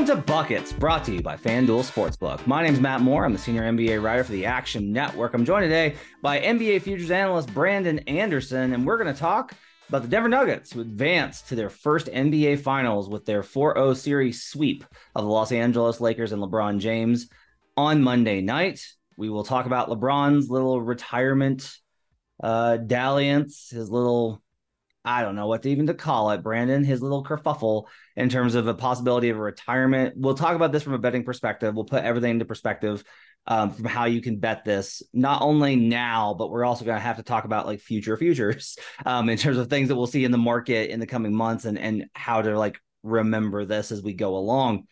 Welcome to Buckets, brought to you by FanDuel Sportsbook. My name is Matt Moore. I'm the senior NBA writer for the Action Network. I'm joined today by NBA futures analyst Brandon Anderson, and we're going to talk about the Denver Nuggets who advanced to their first NBA Finals with their 4-0 series sweep of the Los Angeles Lakers and LeBron James on Monday night. We will talk about LeBron's little retirement uh, dalliance, his little I don't know what to even to call it, Brandon, his little kerfuffle in terms of a possibility of a retirement. We'll talk about this from a betting perspective. We'll put everything into perspective um, from how you can bet this, not only now, but we're also going to have to talk about like future futures um, in terms of things that we'll see in the market in the coming months and and how to like remember this as we go along.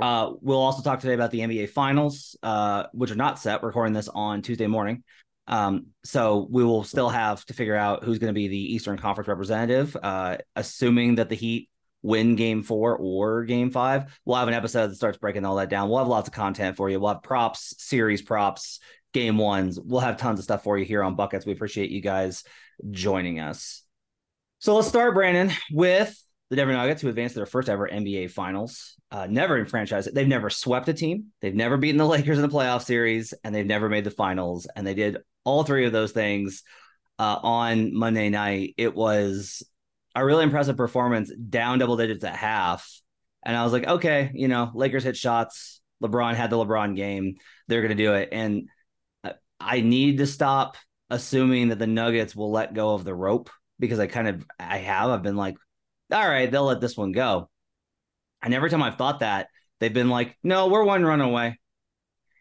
Uh, we'll also talk today about the NBA finals, uh, which are not set. Recording this on Tuesday morning. Um, so we will still have to figure out who's going to be the Eastern Conference representative, uh, assuming that the Heat win game four or game five. We'll have an episode that starts breaking all that down. We'll have lots of content for you. We'll have props, series props, game ones. We'll have tons of stuff for you here on Buckets. We appreciate you guys joining us. So let's start, Brandon, with the Denver Nuggets, who advanced to their first ever NBA Finals. Uh, never in franchise, they've never swept a team. They've never beaten the Lakers in the playoff series, and they've never made the finals. And they did all three of those things uh, on Monday night. It was a really impressive performance, down double digits at half. And I was like, okay, you know, Lakers hit shots. LeBron had the LeBron game. They're going to do it. And I need to stop assuming that the Nuggets will let go of the rope because I kind of I have. I've been like, all right, they'll let this one go. And every time I've thought that, they've been like, no, we're one run away.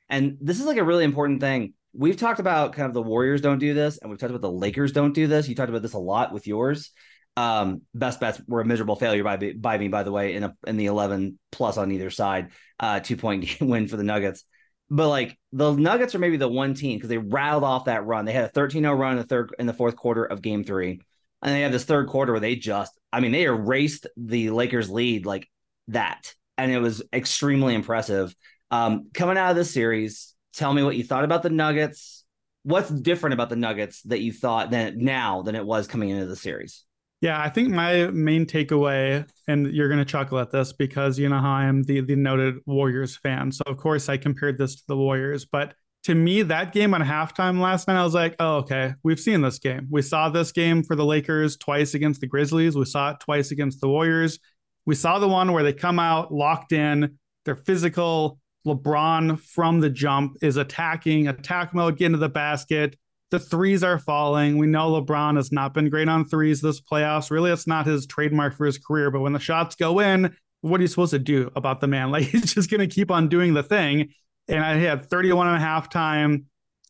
And this is like a really important thing. We've talked about kind of the Warriors don't do this, and we've talked about the Lakers don't do this. You talked about this a lot with yours. Um, best bets were a miserable failure by by me, by the way, in a in the eleven plus on either side, uh, two point win for the Nuggets. But like the Nuggets are maybe the one team because they rattled off that run. They had a 13-0 run in the third in the fourth quarter of game three. And they have this third quarter where they just, I mean, they erased the Lakers lead like that. And it was extremely impressive. Um, coming out of this series, tell me what you thought about the Nuggets. What's different about the Nuggets that you thought that now than it was coming into the series? Yeah, I think my main takeaway, and you're to chuckle at this because you know how I am the, the noted Warriors fan. So, of course, I compared this to the Warriors. But to me, that game on halftime last night, I was like, oh, okay, we've seen this game. We saw this game for the Lakers twice against the Grizzlies. We saw it twice against the Warriors. We saw the one where they come out locked in, they're physical. LeBron from the jump is attacking, attack mode, get into the basket. The threes are falling. We know LeBron has not been great on threes this playoffs. Really, it's not his trademark for his career. But when the shots go in, what are you supposed to do about the man? Like he's just to keep on doing the thing. And I had 31 and a half time,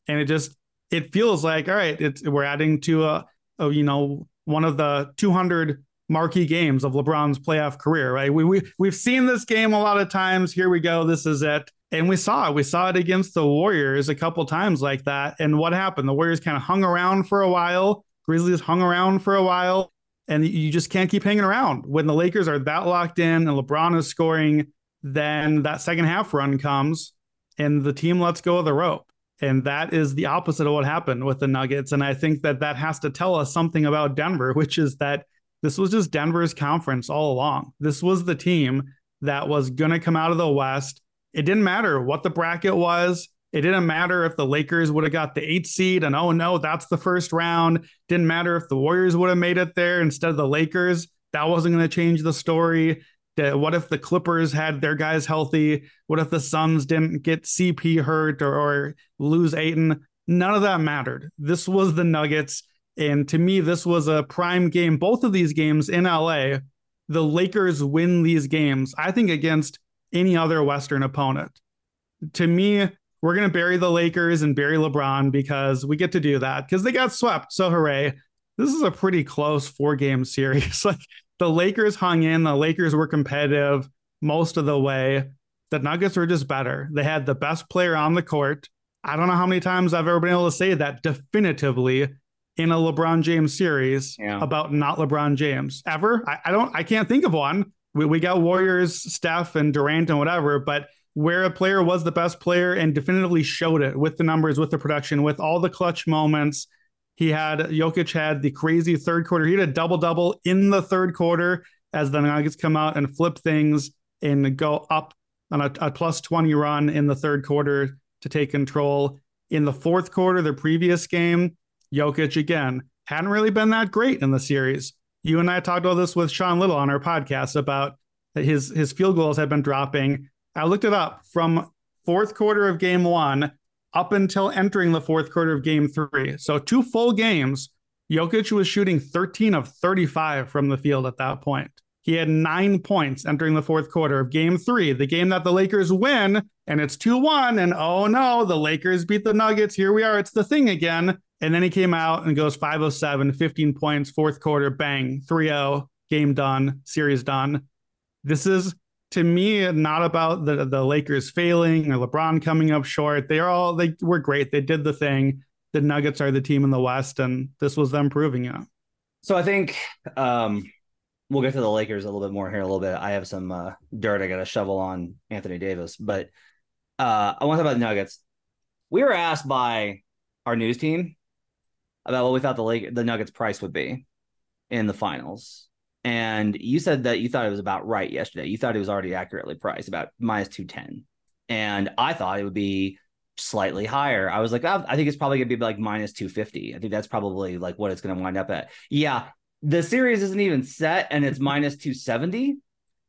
and it just it feels like all right. It's we're adding to a, a you know one of the 200 marquee games of LeBron's playoff career, right? We, we we've seen this game a lot of times. Here we go. This is it. And we saw it. We saw it against the Warriors a couple times like that. And what happened? The Warriors kind of hung around for a while. Grizzlies hung around for a while. And you just can't keep hanging around. When the Lakers are that locked in and LeBron is scoring, then that second half run comes and the team lets go of the rope. And that is the opposite of what happened with the Nuggets. And I think that that has to tell us something about Denver, which is that this was just Denver's conference all along. This was the team that was going to come out of the West. It didn't matter what the bracket was. It didn't matter if the Lakers would have got the eighth seed and oh no, that's the first round. Didn't matter if the Warriors would have made it there instead of the Lakers. That wasn't going to change the story. What if the Clippers had their guys healthy? What if the Suns didn't get CP hurt or, or lose Ayton? None of that mattered. This was the Nuggets. And to me, this was a prime game. Both of these games in LA, the Lakers win these games, I think, against any other Western opponent. To me, we're going to bury the Lakers and bury LeBron because we get to do that because they got swept. So hooray. This is a pretty close four game series. like the Lakers hung in, the Lakers were competitive most of the way. The Nuggets were just better. They had the best player on the court. I don't know how many times I've ever been able to say that definitively in a LeBron James series yeah. about not LeBron James ever. I, I, don't, I can't think of one. We, we got Warriors, Steph, and Durant and whatever, but where a player was the best player and definitively showed it with the numbers, with the production, with all the clutch moments. He had Jokic had the crazy third quarter. He had a double double in the third quarter as the Nuggets come out and flip things and go up on a, a plus 20 run in the third quarter to take control. In the fourth quarter, the previous game, Jokic again hadn't really been that great in the series. You and I talked about this with Sean Little on our podcast about his his field goals had been dropping. I looked it up from fourth quarter of game one up until entering the fourth quarter of game three. So two full games, Jokic was shooting 13 of 35 from the field at that point. He had nine points entering the fourth quarter of game three, the game that the Lakers win, and it's 2 1. And oh no, the Lakers beat the Nuggets. Here we are. It's the thing again. And then he came out and goes 507, 15 points, fourth quarter, bang, 3 0, game done, series done. This is to me not about the the Lakers failing or LeBron coming up short. They're all they were great. They did the thing. The Nuggets are the team in the West, and this was them proving it. So I think um, we'll get to the Lakers a little bit more here a little bit. I have some uh, dirt I got to shovel on Anthony Davis, but uh, I want to talk about the Nuggets. We were asked by our news team about what we thought the Lake the Nuggets price would be in the finals. And you said that you thought it was about right yesterday. You thought it was already accurately priced, about minus 210. And I thought it would be slightly higher. I was like, oh, I think it's probably going to be like minus 250. I think that's probably like what it's going to wind up at. Yeah. The series isn't even set and it's minus 270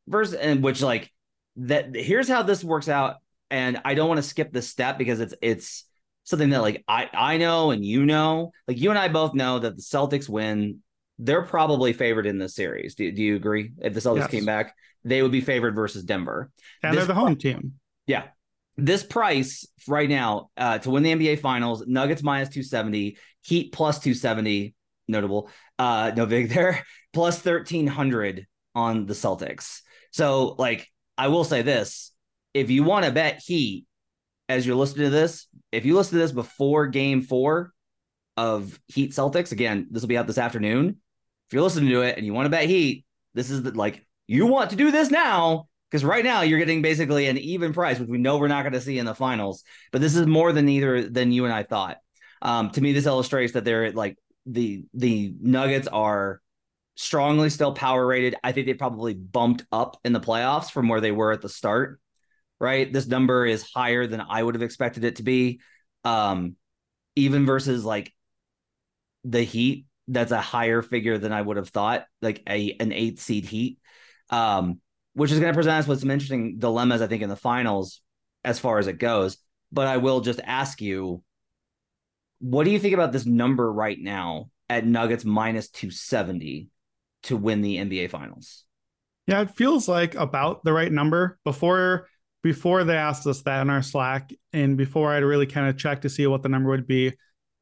versus, and which like that here's how this works out. And I don't want to skip this step because it's, it's, something that like I I know and you know, like you and I both know that the Celtics win they're probably favored in this series. Do, do you agree? If the Celtics yes. came back, they would be favored versus Denver. And this they're the home team. Yeah. This price right now uh, to win the NBA Finals, Nuggets minus 270, Heat plus 270, notable. Uh, no big there, plus 1300 on the Celtics. So, like, I will say this if you want to bet Heat as you're listening to this, if you listen to this before game four of Heat Celtics, again, this will be out this afternoon if you're listening to it and you want to bet Heat, this is the, like you want to do this now because right now you're getting basically an even price, which we know we're not going to see in the finals. But this is more than either than you and I thought. Um, to me, this illustrates that they're like the the Nuggets are strongly still power rated. I think they probably bumped up in the playoffs from where they were at the start. Right, this number is higher than I would have expected it to be. Um, even versus like the Heat, that's a higher figure than I would have thought, like a an eight seed Heat, um, which is going to present us with some interesting dilemmas, I think, in the finals as far as it goes. But I will just ask you, what do you think about this number right now at Nuggets minus two seventy to win the NBA Finals? Yeah, it feels like about the right number. Before before they asked us that in our Slack, and before I'd really kind of checked to see what the number would be,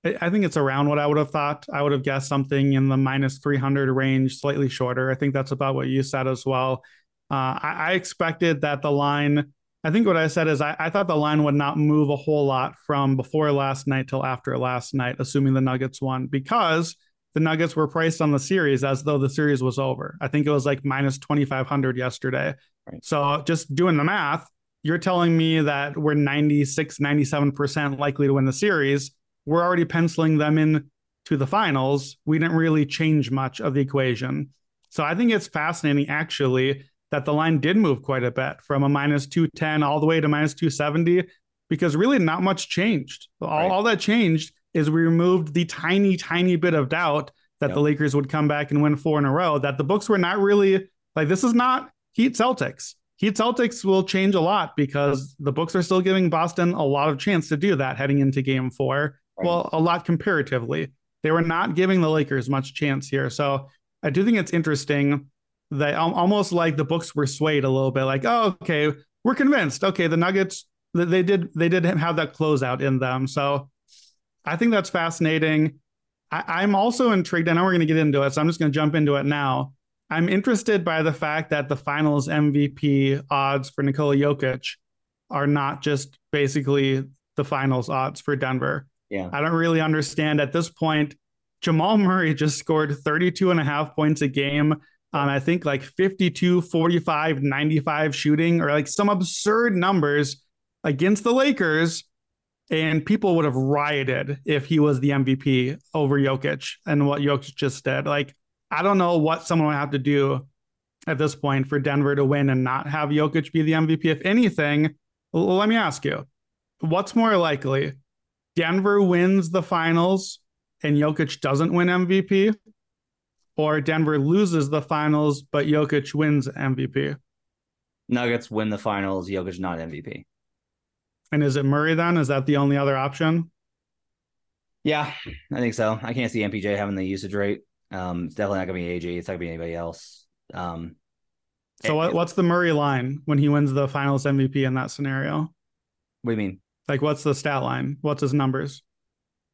I think it's around what I would have thought. I would have guessed something in the minus 300 range, slightly shorter. I think that's about what you said as well. Uh, I, I expected that the line, I think what I said is I, I thought the line would not move a whole lot from before last night till after last night, assuming the Nuggets won, because the Nuggets were priced on the series as though the series was over. I think it was like minus 2,500 yesterday. Right. So just doing the math, you're telling me that we're 96, 97% likely to win the series. We're already penciling them in to the finals. We didn't really change much of the equation. So I think it's fascinating, actually, that the line did move quite a bit from a minus 210 all the way to minus 270, because really not much changed. All, Right. all that changed is we removed the tiny, tiny bit of doubt that Yep. the Lakers would come back and win four in a row, that the books were not really like this is not Heat Celtics. Heat Celtics will change a lot because the books are still giving Boston a lot of chance to do that heading into game four. Right. Well, a lot comparatively. They were not giving the Lakers much chance here. So I do think it's interesting that almost like the books were swayed a little bit, like, oh, okay, we're convinced. Okay, the Nuggets, they did they did have that closeout in them. So I think that's fascinating. I, I'm also intrigued. I know we're going to get into it, so I'm just going to jump into it now. I'm interested by the fact that the finals MVP odds for Nikola Jokic are not just basically the finals odds for Denver. Yeah. I don't really understand at this point. Jamal Murray just scored 32 and a half points a game on, I think, like 52, 45, 95 shooting, or like some absurd numbers against the Lakers. And people would have rioted if he was the MVP over Jokic and what Jokic just did. Like, I don't know what someone would have to do at this point for Denver to win and not have Jokic be the MVP. If anything, l- let me ask you, what's more likely? Denver wins the finals and Jokic doesn't win MVP, or Denver loses the finals but Jokic wins MVP? Nuggets win the finals. Jokic not MVP. And is it Murray then? Is that the only other option? Yeah, I think so. I can't see MPJ having the usage rate. Um, it's definitely not gonna be AG. It's not gonna be anybody else. Um, So what, what's the Murray line when he wins the finals MVP in that scenario? what do you mean? Like what's the stat line? What's his numbers?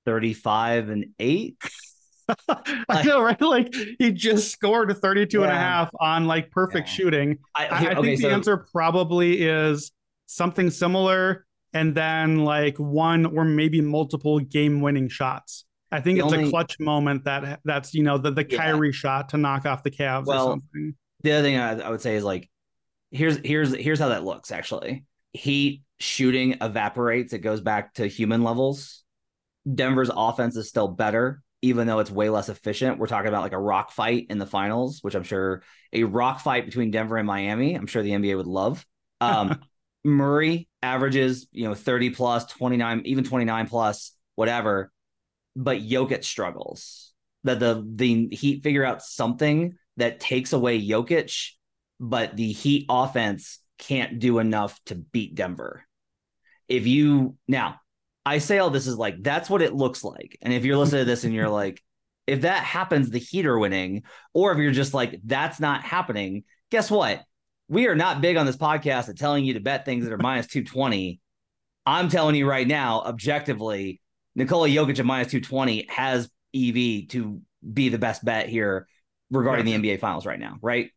Thirty-five and eight. I know, right? Like he just scored 32 and a half on like perfect Yeah. shooting. I, I, here- I okay, think the so answer probably is something similar and then like one or maybe multiple game winning shots. I think The it's only- a clutch moment that that's you know the, the Yeah. Kyrie shot to knock off the Cavs Well, or something. the other thing I, I would say is like, here's here's here's how that looks. Actually, Heat shooting evaporates. It goes back to human levels. Denver's offense is still better, even though it's way less efficient. We're talking about like a rock fight in the finals, which I'm sure a rock fight between Denver and Miami. I'm sure the NBA would love. Um, Murray averages, you know, 30 plus, 29, even 29 plus, whatever. But Jokic struggles. That the the Heat figure out something that takes away Jokic, but the Heat offense can't do enough to beat Denver. If you now, I say all this is like that's what it looks like. And if you're listening to this and you're like, if that happens, the Heat are winning, or if you're just like, that's not happening, guess what? We are not big on this podcast at telling you to bet things that are minus 220. I'm telling you right now, objectively, Nikola Jokic at minus 220 has EV to be the best bet here regarding Yeah. the NBA finals right now, right?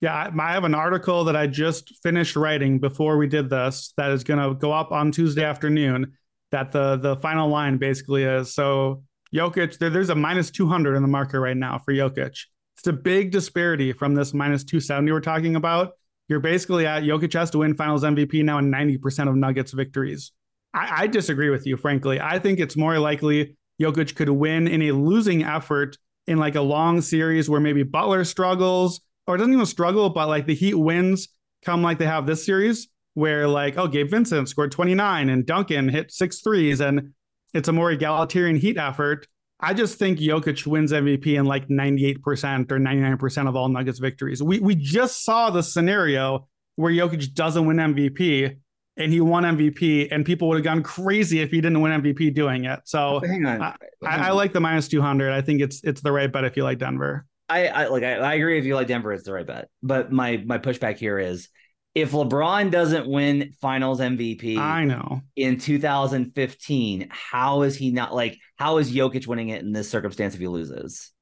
Yeah, I have an article that I just finished writing before we did this that is going to go up on Tuesday afternoon. That the the final line basically is so Jokic. There, there's a minus 200 in the market right now for Jokic. It's a big disparity from this minus 270 we're talking about. You're basically at Jokic has to win Finals MVP now in 90% of Nuggets victories. I, I disagree with you, frankly. I think it's more likely Jokic could win in a losing effort in like a long series where maybe Butler struggles or doesn't even struggle, but like the Heat wins come like they have this series where like, oh, Gabe Vincent scored 29 and Duncan hit six threes and it's a more egalitarian Heat effort. I just think Jokic wins MVP in like 98% or 99% of all Nuggets victories. We we just saw the scenario where Jokic doesn't win MVP and he won MVP and people would have gone crazy if he didn't win MVP doing it. So hang on. I, I like the minus 200. I think it's it's the right bet if you like Denver. I, I like I, I agree if you like Denver, it's the right bet. But my my pushback here is if LeBron doesn't win Finals MVP, I know in 2015, how is he not like? How is Jokic winning it in this circumstance if he loses?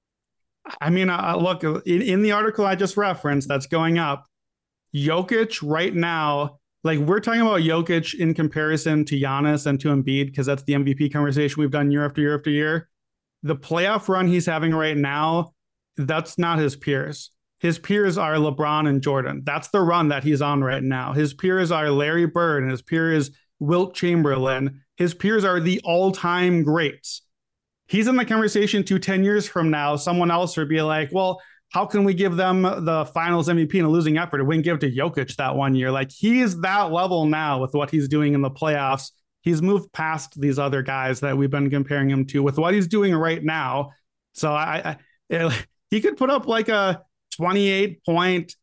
I mean, uh, look in, in the article I just referenced that's going up. Jokic right now, like we're talking about Jokic in comparison to Giannis and to Embiid because that's the MVP conversation we've done year after year after year. The playoff run he's having right now, that's not his peers. His peers are LeBron and Jordan. That's the run that he's on right now. His peers are Larry Bird and his peer is Wilt Chamberlain. His peers are the all-time greats he's in the conversation to 10 years from now, someone else would be like, well, how can we give them the finals MVP in a losing effort? We can give to Jokic that one year. Like he's that level now with what he's doing in the playoffs. He's moved past these other guys that we've been comparing him to with what he's doing right now. So I, I he could put up like a 28 point,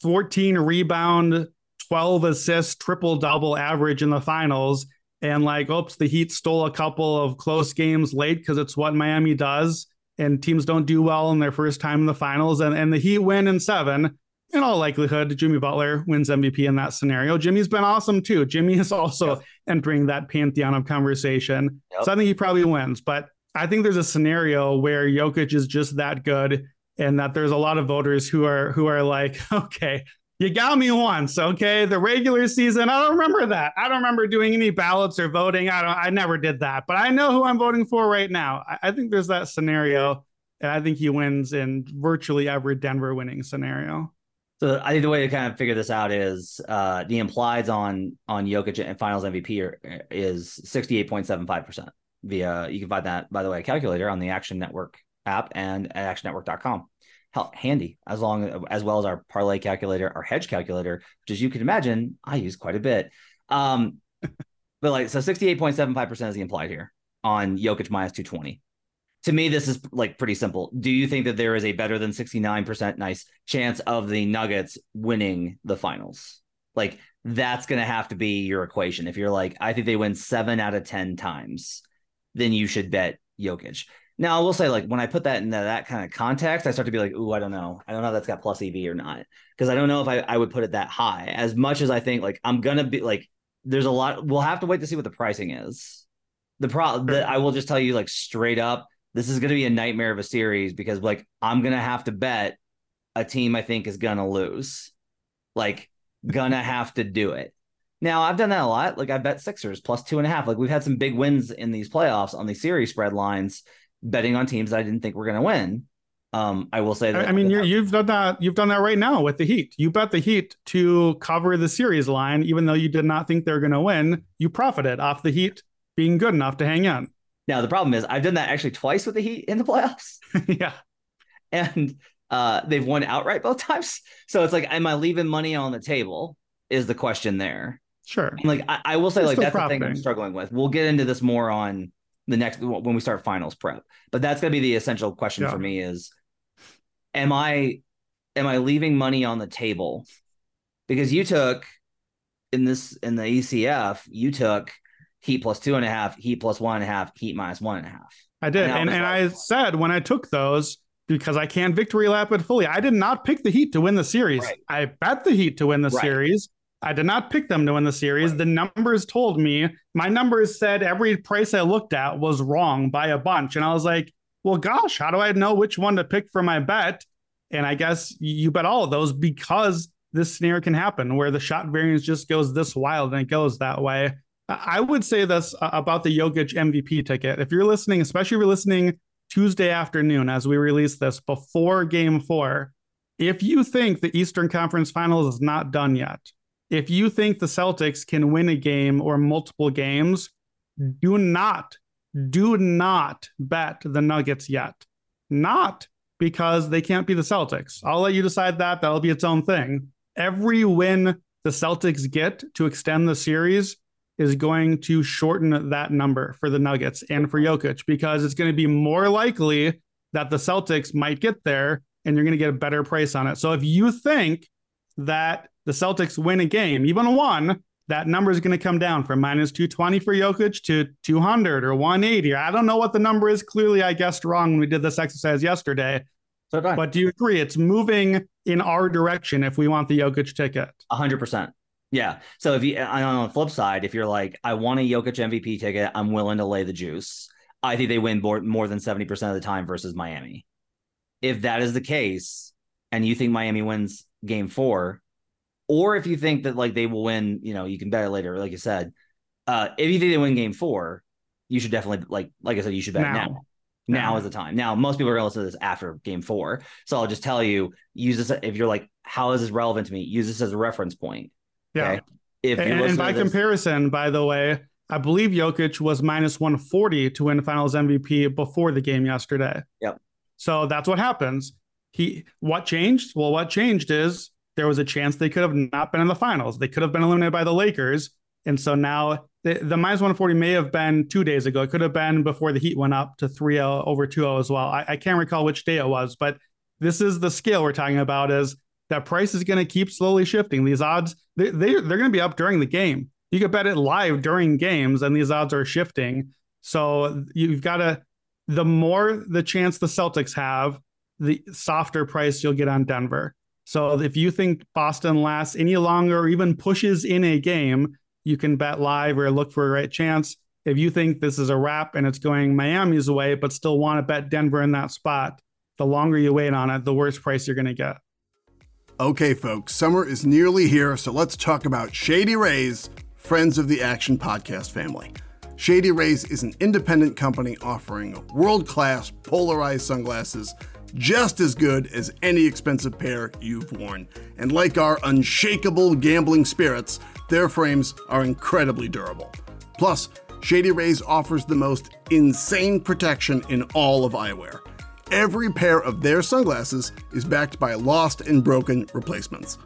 14 rebound, 12 assist, triple double average in the finals and like, oops, the Heat stole a couple of close games late because it's what Miami does. And teams don't do well in their first time in the finals. And, and the Heat win in seven. In all likelihood, Jimmy Butler wins MVP in that scenario. Jimmy's been awesome too. Jimmy is also yep. entering that pantheon of conversation. Yep. So I think he probably wins. But I think there's a scenario where Jokic is just that good and that there's a lot of voters who are who are like, okay, you got me once, okay? The regular season, I don't remember that. I don't remember doing any ballots or voting. I don't. I never did that, but I know who I'm voting for right now. I, I think there's that scenario, and I think he wins in virtually every Denver winning scenario. So I think the way to kind of figure this out is uh, the implieds on on Jokic and Finals MVP are, is 68.75 percent via. You can find that by the way, calculator on the Action Network app and at actionnetwork.com handy as long as well as our parlay calculator, our hedge calculator, which as you can imagine, I use quite a bit. Um, but like so 68.75% is the implied here on Jokic minus 220. To me, this is like pretty simple. Do you think that there is a better than 69% nice chance of the Nuggets winning the finals? Like that's gonna have to be your equation. If you're like, I think they win seven out of 10 times, then you should bet Jokic. Now I will say, like when I put that in that kind of context, I start to be like, "Ooh, I don't know. I don't know if that's got plus EV or not," because I don't know if I, I would put it that high. As much as I think, like I'm gonna be like, there's a lot. We'll have to wait to see what the pricing is. The pro, that I will just tell you, like straight up, this is gonna be a nightmare of a series because like I'm gonna have to bet a team I think is gonna lose, like gonna have to do it. Now I've done that a lot. Like I bet Sixers plus two and a half. Like we've had some big wins in these playoffs on the series spread lines betting on teams that I didn't think were going to win. Um, I will say that. I mean, you have done that. You've done that right now with the Heat. You bet the Heat to cover the series line, even though you did not think they're going to win. You profited off the Heat being good enough to hang in. Now the problem is, I've done that actually twice with the Heat in the playoffs. yeah, and uh, they've won outright both times. So it's like, am I leaving money on the table? Is the question there? Sure. And like I, I will say, like that's profiting. the thing I'm struggling with. We'll get into this more on the next when we start finals prep. But that's going to be the essential question yeah. for me is am I am I leaving money on the table? Because you took in this in the ECF, you took heat plus two and a half, heat plus one and a half, heat minus one and a half. I did. And, and, and I said when I took those, because I can't victory lap it fully, I did not pick the Heat to win the series. Right. I bet the Heat to win the right. series. I did not pick them to win the series. Right. The numbers told me, my numbers said every price I looked at was wrong by a bunch. And I was like, well, gosh, how do I know which one to pick for my bet? And I guess you bet all of those because this scenario can happen where the shot variance just goes this wild and it goes that way. I would say this uh, about the Jokic MVP ticket. If you're listening, especially if you're listening Tuesday afternoon as we release this before game four, if you think the Eastern Conference Finals is not done yet, if you think the Celtics can win a game or multiple games, do not, do not bet the Nuggets yet. Not because they can't be the Celtics. I'll let you decide that. That'll be its own thing. Every win the Celtics get to extend the series is going to shorten that number for the Nuggets and for Jokic because it's going to be more likely that the Celtics might get there and you're going to get a better price on it. So if you think that the Celtics win a game, even a one, that number is going to come down from minus 220 for Jokic to 200 or 180. I don't know what the number is. Clearly, I guessed wrong when we did this exercise yesterday. So but do you agree it's moving in our direction if we want the Jokic ticket. hundred percent. Yeah. So if you on the flip side, if you're like, I want a Jokic MVP ticket, I'm willing to lay the juice. I think they win more, more than 70% of the time versus Miami. If that is the case, and you think Miami wins game four, or if you think that like they will win, you know, you can bet it later, like you said. Uh, if you think they win game four, you should definitely like like I said, you should bet now. now. Now is the time. Now, most people are going to listen to this after game four. So I'll just tell you, use this if you're like, how is this relevant to me? Use this as a reference point. Yeah. Okay. If And, and by this- comparison, by the way, I believe Jokic was minus 140 to win finals MVP before the game yesterday. Yep. So that's what happens. He what changed? Well, what changed is there was a chance they could have not been in the finals. They could have been eliminated by the Lakers. And so now the, the minus 140 may have been two days ago. It could have been before the Heat went up to 3 0 over 2 0 as well. I, I can't recall which day it was, but this is the scale we're talking about is that price is going to keep slowly shifting. These odds, they, they, they're going to be up during the game. You could bet it live during games, and these odds are shifting. So you've got to, the more the chance the Celtics have, the softer price you'll get on Denver. So if you think Boston lasts any longer or even pushes in a game, you can bet live or look for a right chance. If you think this is a wrap and it's going Miami's way, but still want to bet Denver in that spot, the longer you wait on it, the worse price you're going to get. Okay, folks, summer is nearly here, so let's talk about Shady Rays, friends of the Action Podcast family. Shady Rays is an independent company offering world class polarized sunglasses just as good as any expensive pair you've worn. And like our unshakable gambling spirits, their frames are incredibly durable. Plus, Shady Rays offers the most insane protection in all of eyewear. Every pair of their sunglasses is backed by lost and broken replacements.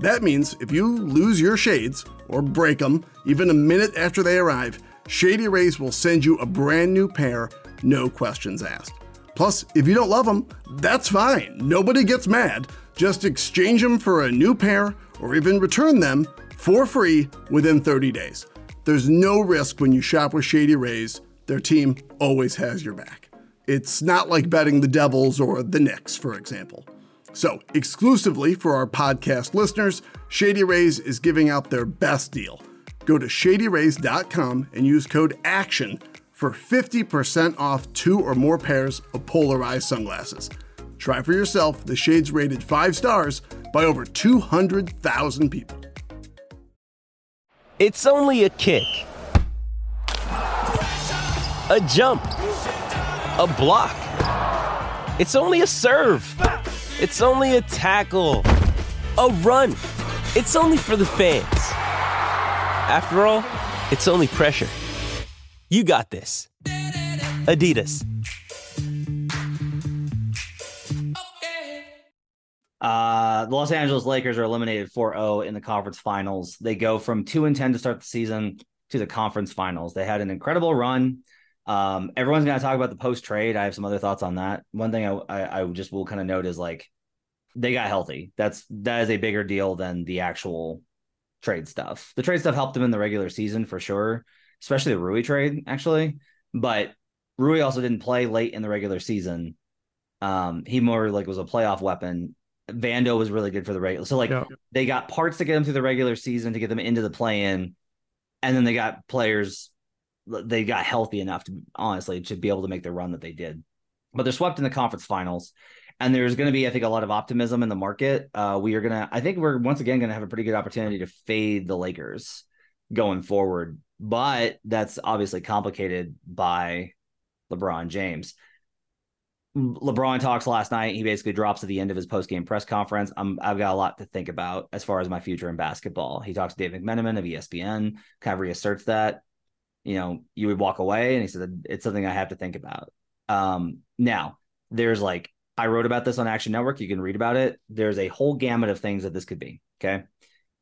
That means if you lose your shades or break them even a minute after they arrive, Shady Rays will send you a brand new pair, no questions asked. Plus, if you don't love them, that's fine. Nobody gets mad. Just exchange them for a new pair or even return them for free within 30 days. There's no risk when you shop with Shady Rays. Their team always has your back. It's not like betting the Devils or the Knicks, for example. So, exclusively for our podcast listeners, Shady Rays is giving out their best deal. Go to shadyrays.com and use code ACTION for 50% off two or more pairs of polarized sunglasses. Try for yourself the shades rated 5 stars by over 200,000 people. It's only a kick, a jump, a block. It's only a serve. It's only a tackle, a run. It's only for the fans. After all, it's only pressure. You got this. Adidas. Uh, the Los Angeles Lakers are eliminated 4-0 in the conference finals. They go from 2 and 10 to start the season to the conference finals. They had an incredible run. Um, everyone's going to talk about the post trade. I have some other thoughts on that. One thing I, I, I just will kind of note is like they got healthy. That's that is a bigger deal than the actual trade stuff. The trade stuff helped them in the regular season for sure, especially the Rui trade actually. But Rui also didn't play late in the regular season. Um, he more like was a playoff weapon. Vando was really good for the regular. So like Yeah. they got parts to get them through the regular season to get them into the play in, and then they got players. They got healthy enough to honestly to be able to make the run that they did. But they're swept in the conference finals, and there's going to be I think a lot of optimism in the market. Uh, we are gonna I think we're once again going to have a pretty good opportunity to fade the Lakers going forward, but that's obviously complicated by LeBron James. LeBron talks last night. He basically drops at the end of his post game press conference. I'm, I've got a lot to think about as far as my future in basketball. He talks to Dave McMenamin of ESPN, kind of reasserts that, you know, you would walk away. And he said, it's something I have to think about. Um, now, there's like, I wrote about this on Action Network. You can read about it. There's a whole gamut of things that this could be. Okay.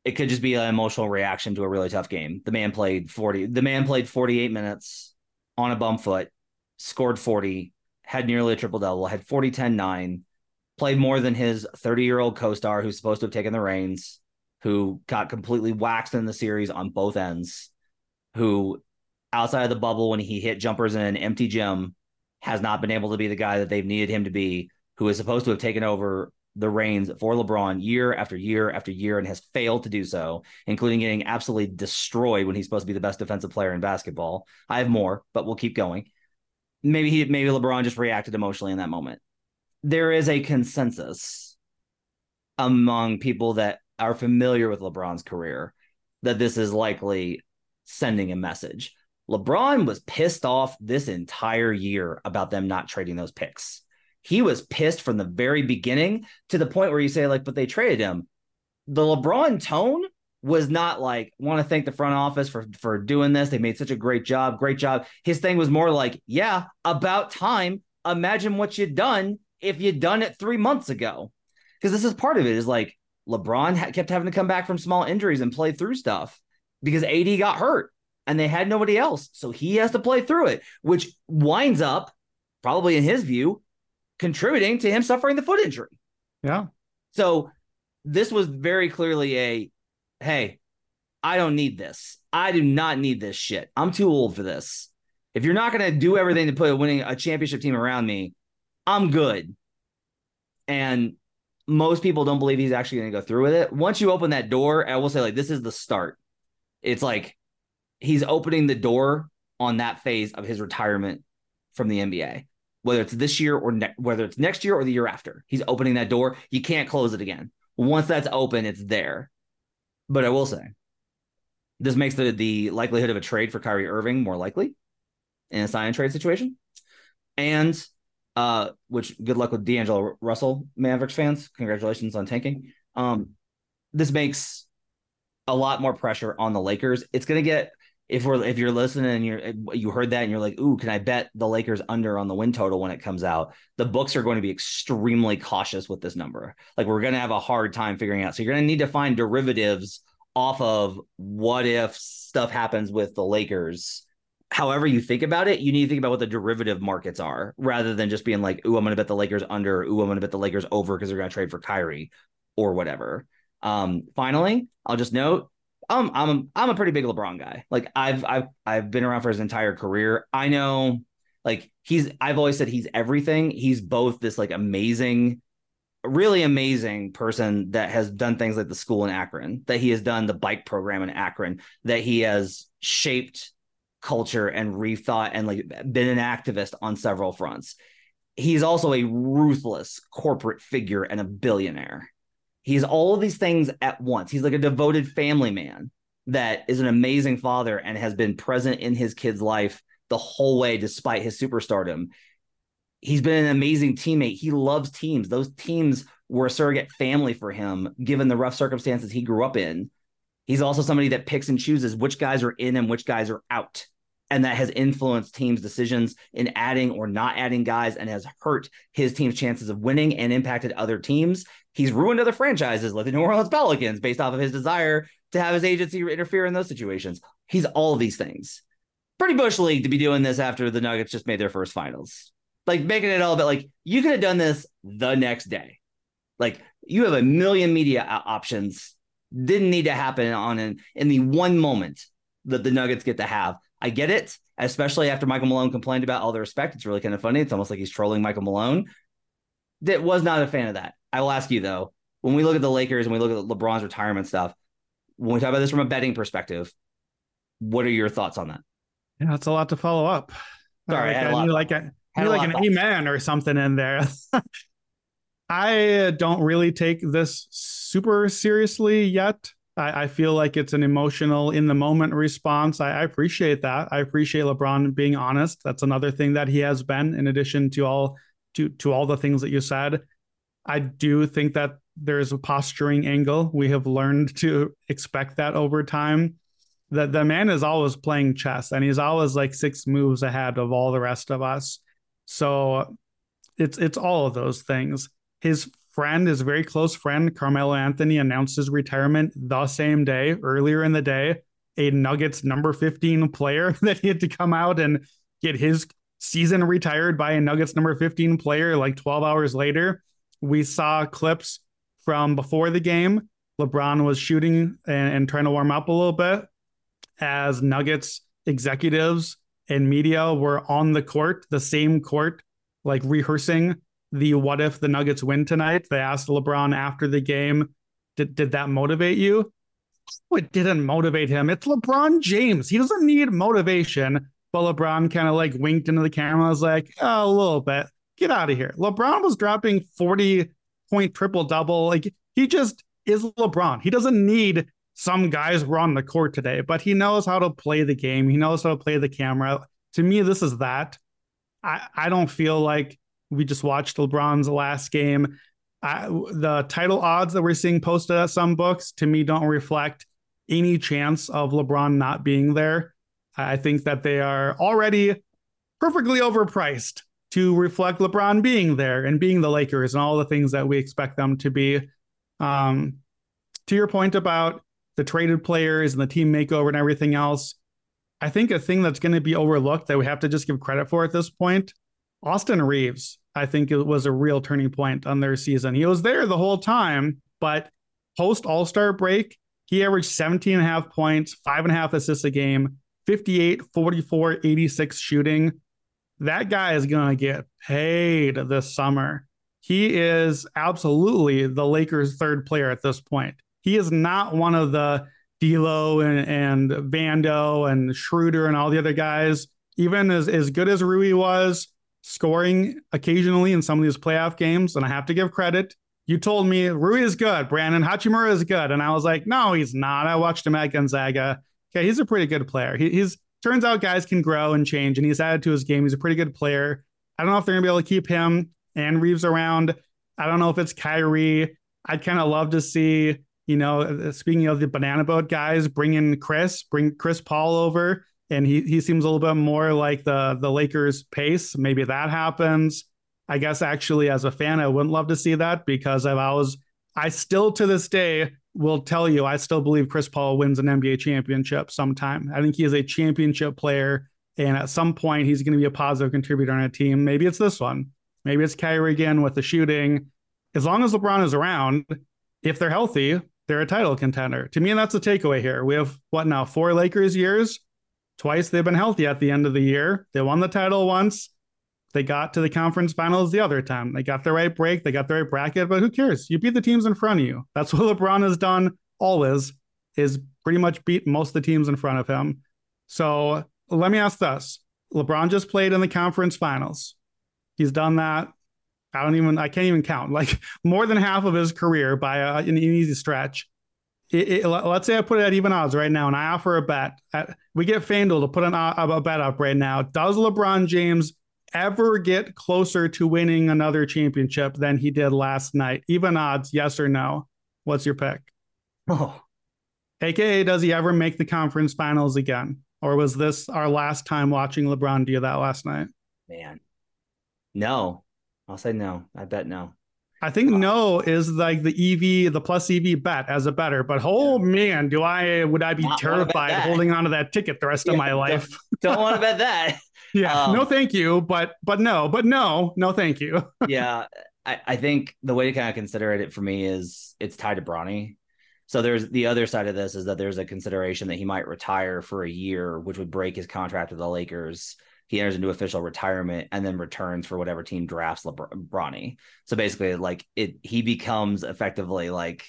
It could just be an emotional reaction to a really tough game. The man played 40, the man played 48 minutes on a bum foot, scored 40, had nearly a triple double, had 40 10 9, played more than his 30 year old co star who's supposed to have taken the reins, who got completely waxed in the series on both ends, who outside of the bubble when he hit jumpers in an empty gym has not been able to be the guy that they've needed him to be, who is supposed to have taken over the reins for LeBron year after year after year and has failed to do so, including getting absolutely destroyed when he's supposed to be the best defensive player in basketball. I have more, but we'll keep going. Maybe he maybe LeBron just reacted emotionally in that moment. There is a consensus among people that are familiar with LeBron's career that this is likely sending a message. LeBron was pissed off this entire year about them not trading those picks. He was pissed from the very beginning to the point where you say, like, but they traded him. The LeBron tone was not like, want to thank the front office for for doing this. They made such a great job, great job. His thing was more like, yeah, about time. Imagine what you'd done if you'd done it three months ago. Because this is part of it is like LeBron ha- kept having to come back from small injuries and play through stuff because AD got hurt and they had nobody else. So he has to play through it, which winds up, probably in his view, contributing to him suffering the foot injury. Yeah. So this was very clearly a hey, I don't need this. I do not need this shit. I'm too old for this. If you're not going to do everything to put a winning a championship team around me, I'm good. And most people don't believe he's actually going to go through with it. Once you open that door, I will say like this is the start. It's like he's opening the door on that phase of his retirement from the NBA. Whether it's this year or ne- whether it's next year or the year after, he's opening that door. You can't close it again. Once that's open, it's there. But I will say, this makes the the likelihood of a trade for Kyrie Irving more likely in a sign and trade situation. And uh, which good luck with D'Angelo Russell, Mavericks fans. Congratulations on tanking. Um, this makes a lot more pressure on the Lakers. It's gonna get if we're if you're listening and you're you heard that and you're like, ooh, can I bet the Lakers under on the win total when it comes out? The books are going to be extremely cautious with this number. Like we're gonna have a hard time figuring out. So you're gonna need to find derivatives off of what if stuff happens with the Lakers. However you think about it, you need to think about what the derivative markets are rather than just being like, ooh, I'm gonna bet the Lakers under, ooh, I'm gonna bet the Lakers over because they're gonna trade for Kyrie or whatever. Um, finally, I'll just note I'm I'm a, I'm a pretty big LeBron guy. Like I've I've I've been around for his entire career. I know like he's I've always said he's everything. He's both this like amazing really amazing person that has done things like the school in Akron, that he has done the bike program in Akron, that he has shaped culture and rethought and like been an activist on several fronts. He's also a ruthless corporate figure and a billionaire. He's all of these things at once. He's like a devoted family man that is an amazing father and has been present in his kid's life the whole way despite his superstardom. He's been an amazing teammate. He loves teams. Those teams were a surrogate family for him, given the rough circumstances he grew up in. He's also somebody that picks and chooses which guys are in and which guys are out. And that has influenced teams' decisions in adding or not adding guys and has hurt his team's chances of winning and impacted other teams. He's ruined other franchises like the New Orleans Pelicans based off of his desire to have his agency interfere in those situations. He's all of these things. Pretty Bush League to be doing this after the Nuggets just made their first finals. Like making it all about like you could have done this the next day. Like you have a million media options. Didn't need to happen on an in the one moment that the Nuggets get to have. I get it, especially after Michael Malone complained about all the respect. It's really kind of funny. It's almost like he's trolling Michael Malone. That was not a fan of that. I will ask you though, when we look at the Lakers and we look at LeBron's retirement stuff, when we talk about this from a betting perspective, what are your thoughts on that? Yeah, it's a lot to follow up. Sorry, like, I had a I lot- like a, need like an amen or something in there. I don't really take this super seriously yet. I, I feel like it's an emotional in the moment response. I, I appreciate that. I appreciate LeBron being honest. That's another thing that he has been, in addition to all to to all the things that you said. I do think that there's a posturing angle. We have learned to expect that over time. That the man is always playing chess and he's always like six moves ahead of all the rest of us. So it's it's all of those things. His friend, his very close friend, Carmelo Anthony, announced his retirement the same day, earlier in the day. A Nuggets number 15 player that he had to come out and get his season retired by a Nuggets number 15 player like 12 hours later. We saw clips from before the game. LeBron was shooting and, and trying to warm up a little bit as Nuggets executives and media were on the court, the same court, like rehearsing the what if the Nuggets win tonight. They asked LeBron after the game, did, did that motivate you? Oh, it didn't motivate him. It's LeBron James. He doesn't need motivation. But LeBron kind of like winked into the camera. I was like, oh, a little bit. Get out of here. LeBron was dropping 40 point triple double. Like he just is LeBron. He doesn't need some guys were on the court today, but he knows how to play the game. He knows how to play the camera. To me, this is that. I, I don't feel like we just watched LeBron's last game. I, the title odds that we're seeing posted at some books to me don't reflect any chance of LeBron not being there. I think that they are already perfectly overpriced to reflect LeBron being there and being the Lakers and all the things that we expect them to be. Um, to your point about the traded players and the team makeover and everything else, I think a thing that's going to be overlooked that we have to just give credit for at this point, Austin Reaves, I think it was a real turning point on their season. He was there the whole time, but post All Star break, he averaged 17 and a half points, five and a half assists a game, 58, 44, 86 shooting. That guy is going to get paid this summer. He is absolutely the Lakers' third player at this point. He is not one of the D'Lo and, and Vando and Schroeder and all the other guys. Even as, as good as Rui was, scoring occasionally in some of these playoff games, and I have to give credit. You told me Rui is good, Brandon Hachimura is good, and I was like, no, he's not. I watched him at Gonzaga. Okay, he's a pretty good player. He, he's turns out guys can grow and change, and he's added to his game. He's a pretty good player. I don't know if they're gonna be able to keep him and Reaves around. I don't know if it's Kyrie. I'd kind of love to see, you know, uh, speaking of the banana boat guys, bring in Chris, bring Chris Paul over, and he he seems a little bit more like the the Lakers pace. Maybe that happens. I guess actually, as a fan, I wouldn't love to see that because I've always, I still to this day will tell you, I still believe Chris Paul wins an NBA championship sometime. I think he is a championship player. And at some point, he's going to be a positive contributor on a team. Maybe it's this one. Maybe it's Kyrie again with the shooting. As long as LeBron is around, if they're healthy, they're a title contender. To me, that's the takeaway here. We have what now? Four Lakers years. Twice they've been healthy at the end of the year. They won the title once. They got to the conference finals the other time. They got the right break. They got the right bracket, but who cares? You beat the teams in front of you. That's what LeBron has done always, is pretty much beat most of the teams in front of him. So let me ask this. LeBron just played in the conference finals. He's done that. I don't even, I can't even count, like more than half of his career by a, an easy stretch. It, it, let's say I put it at even odds right now and I offer a bet. At, we get FanDuel to put an, uh, a, a bet up right now. Does LeBron James ever get closer to winning another championship than he did last night? Even odds, yes or no? What's your pick? Oh, AKA, does he ever make the conference finals again? Or was this our last time watching LeBron do that last night? man. No, I'll say no. I bet no. I think no is like the EV, the plus EV bet as a better. But oh man, do I would I be Not terrified holding on to that ticket the rest of Yeah, my don't- life? Don't want to bet that. Yeah, Um, no, thank you, but but no, but no, no, thank you. yeah, I, I think the way to kind of consider it for me is it's tied to Bronny. So there's the other side of this is that there's a consideration that he might retire for a year, which would break his contract with the Lakers. He enters into official retirement and then returns for whatever team drafts LeBron. So basically, like it, he becomes effectively like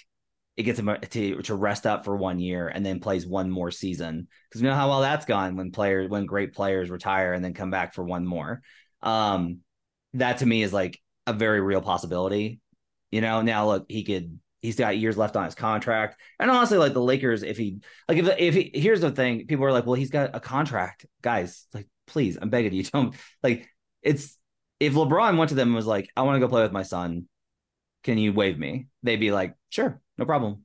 it gets him to to rest up for one year and then plays one more season because you know how well that's gone when players when great players retire and then come back for one more. Um, that to me is like a very real possibility. You know, now look, he could he's got years left on his contract. And honestly, like the Lakers, if he like if if he here's the thing, people are like, well, he's got a contract. Guys, like, please, I'm begging you, don't like it's if LeBron went to them and was like, I want to go play with my son, can you waive me? They'd be like, sure, no problem.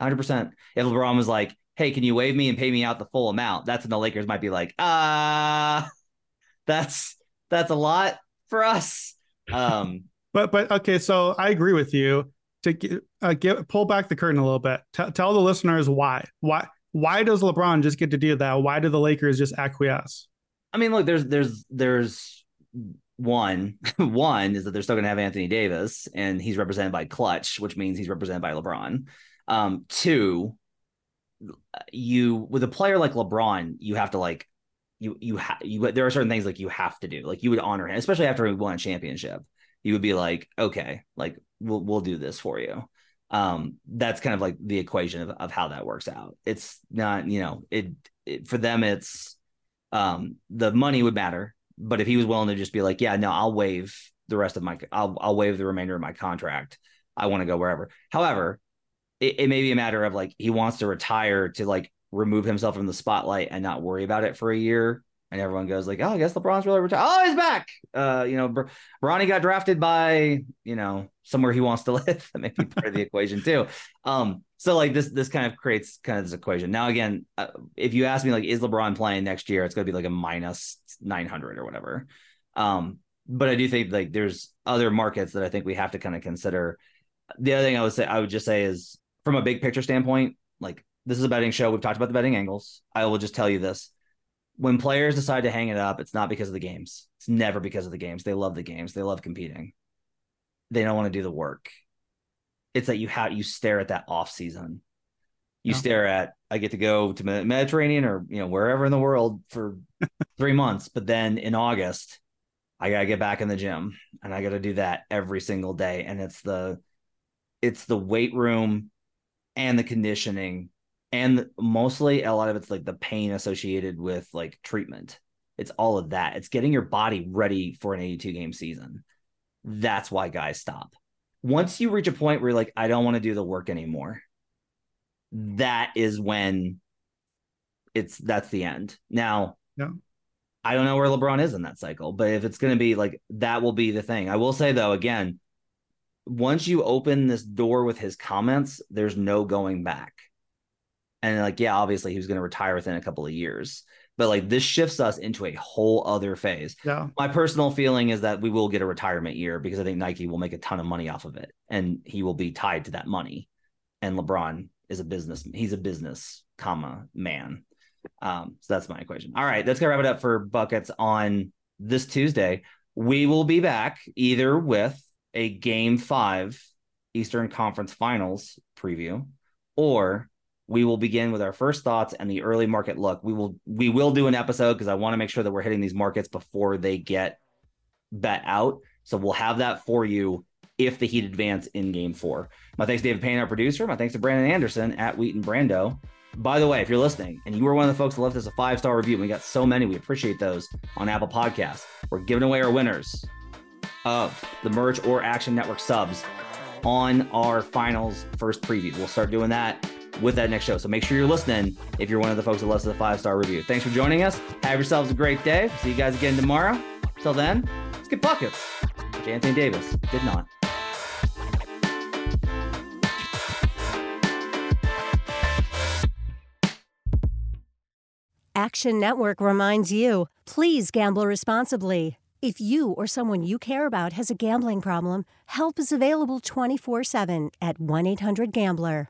100%. If LeBron was like, hey, can you waive me and pay me out the full amount? That's when the Lakers might be like, ah, that's that's a lot for us. Um, But but okay, so I agree with you. To uh, get pull back the curtain a little bit. T- tell the listeners why. Why why does LeBron just get to do that? Why do the Lakers just acquiesce? I mean, look, there's there's there's one one is that they're still going to have Anthony Davis, and he's represented by Clutch, which means he's represented by LeBron. Um, two, you with a player like LeBron, you have to like you you have you there are certain things like you have to do, like you would honor him, especially after he won a championship. you would be like, okay, like we'll we'll do this for you. Um, that's kind of like the equation of, of how that works out. It's not, you know, it, it for them, it's um the money would matter, but if he was willing to just be like, yeah, no, I'll waive the rest of my, I'll I'll waive the remainder of my contract. I want to go wherever. However, it, it may be a matter of like he wants to retire to like remove himself from the spotlight and not worry about it for a year. And everyone goes like, "Oh, I guess LeBron's really retired. Oh, he's back." Uh, you know, Br- Bronny got drafted by you know somewhere he wants to live. that may be part of the equation too. Um, so like this this kind of creates kind of this equation. Now again, uh, if you ask me like, is LeBron playing next year? It's going to be like a minus nine hundred or whatever. Um, but I do think like there's other markets that I think we have to kind of consider. The other thing I would say I would just say is from a big picture standpoint, like this is a betting show. We've talked about the betting angles. I will just tell you this. When players decide to hang it up, it's not because of the games. It's never because of the games. They love the games. They love competing. They don't want to do the work. It's that you have you stare at that off season. You Yeah. stare at I get to go to the Mediterranean or you know wherever in the world for three months, but then in August, I gotta get back in the gym and I gotta do that every single day. And it's the it's the weight room and the conditioning and mostly a lot of it's like the pain associated with like treatment. It's all of that. It's getting your body ready for an 82 game season. That's why guys stop. Once you reach a point where you're like i don't want to do the work anymore that is when it's that's the end. Now Yeah. i don't know where lebron is in that cycle but if it's going to be like that will be the thing. I will say though again once you open this door with his comments, there's no going back. And like, yeah, obviously he was going to retire within a couple of years, but like this shifts us into a whole other phase. Yeah. My personal feeling is that we will get a retirement year because I think Nike will make a ton of money off of it and he will be tied to that money. And LeBron is a business, he's a business, comma, man. Um, so that's my equation. All right, that's gonna wrap it up for buckets on this Tuesday. We will be back either with a game five Eastern Conference Finals preview, or we will begin with our first thoughts and the early market look. We will we will do an episode because I want to make sure that we're hitting these markets before they get bet out. So we'll have that for you if the Heat advance in game four. My thanks to David Payne, our producer. My thanks to Brandon Anderson at Wheaton Brando. By the way, if you're listening and you were one of the folks that left us a five star review, we got so many, we appreciate those on Apple Podcasts. We're giving away our winners of the Merge or Action Network subs on our finals first preview. We'll start doing that with that next show. So make sure you're listening if you're one of the folks that us a five star review. Thanks for joining us. Have yourselves a great day. See you guys again tomorrow. Till then, let's get buckets. Which Anthony Davis did not. Action Network reminds you please gamble responsibly. If you or someone you care about has a gambling problem, help is available 24 7 at 1 800 Gambler.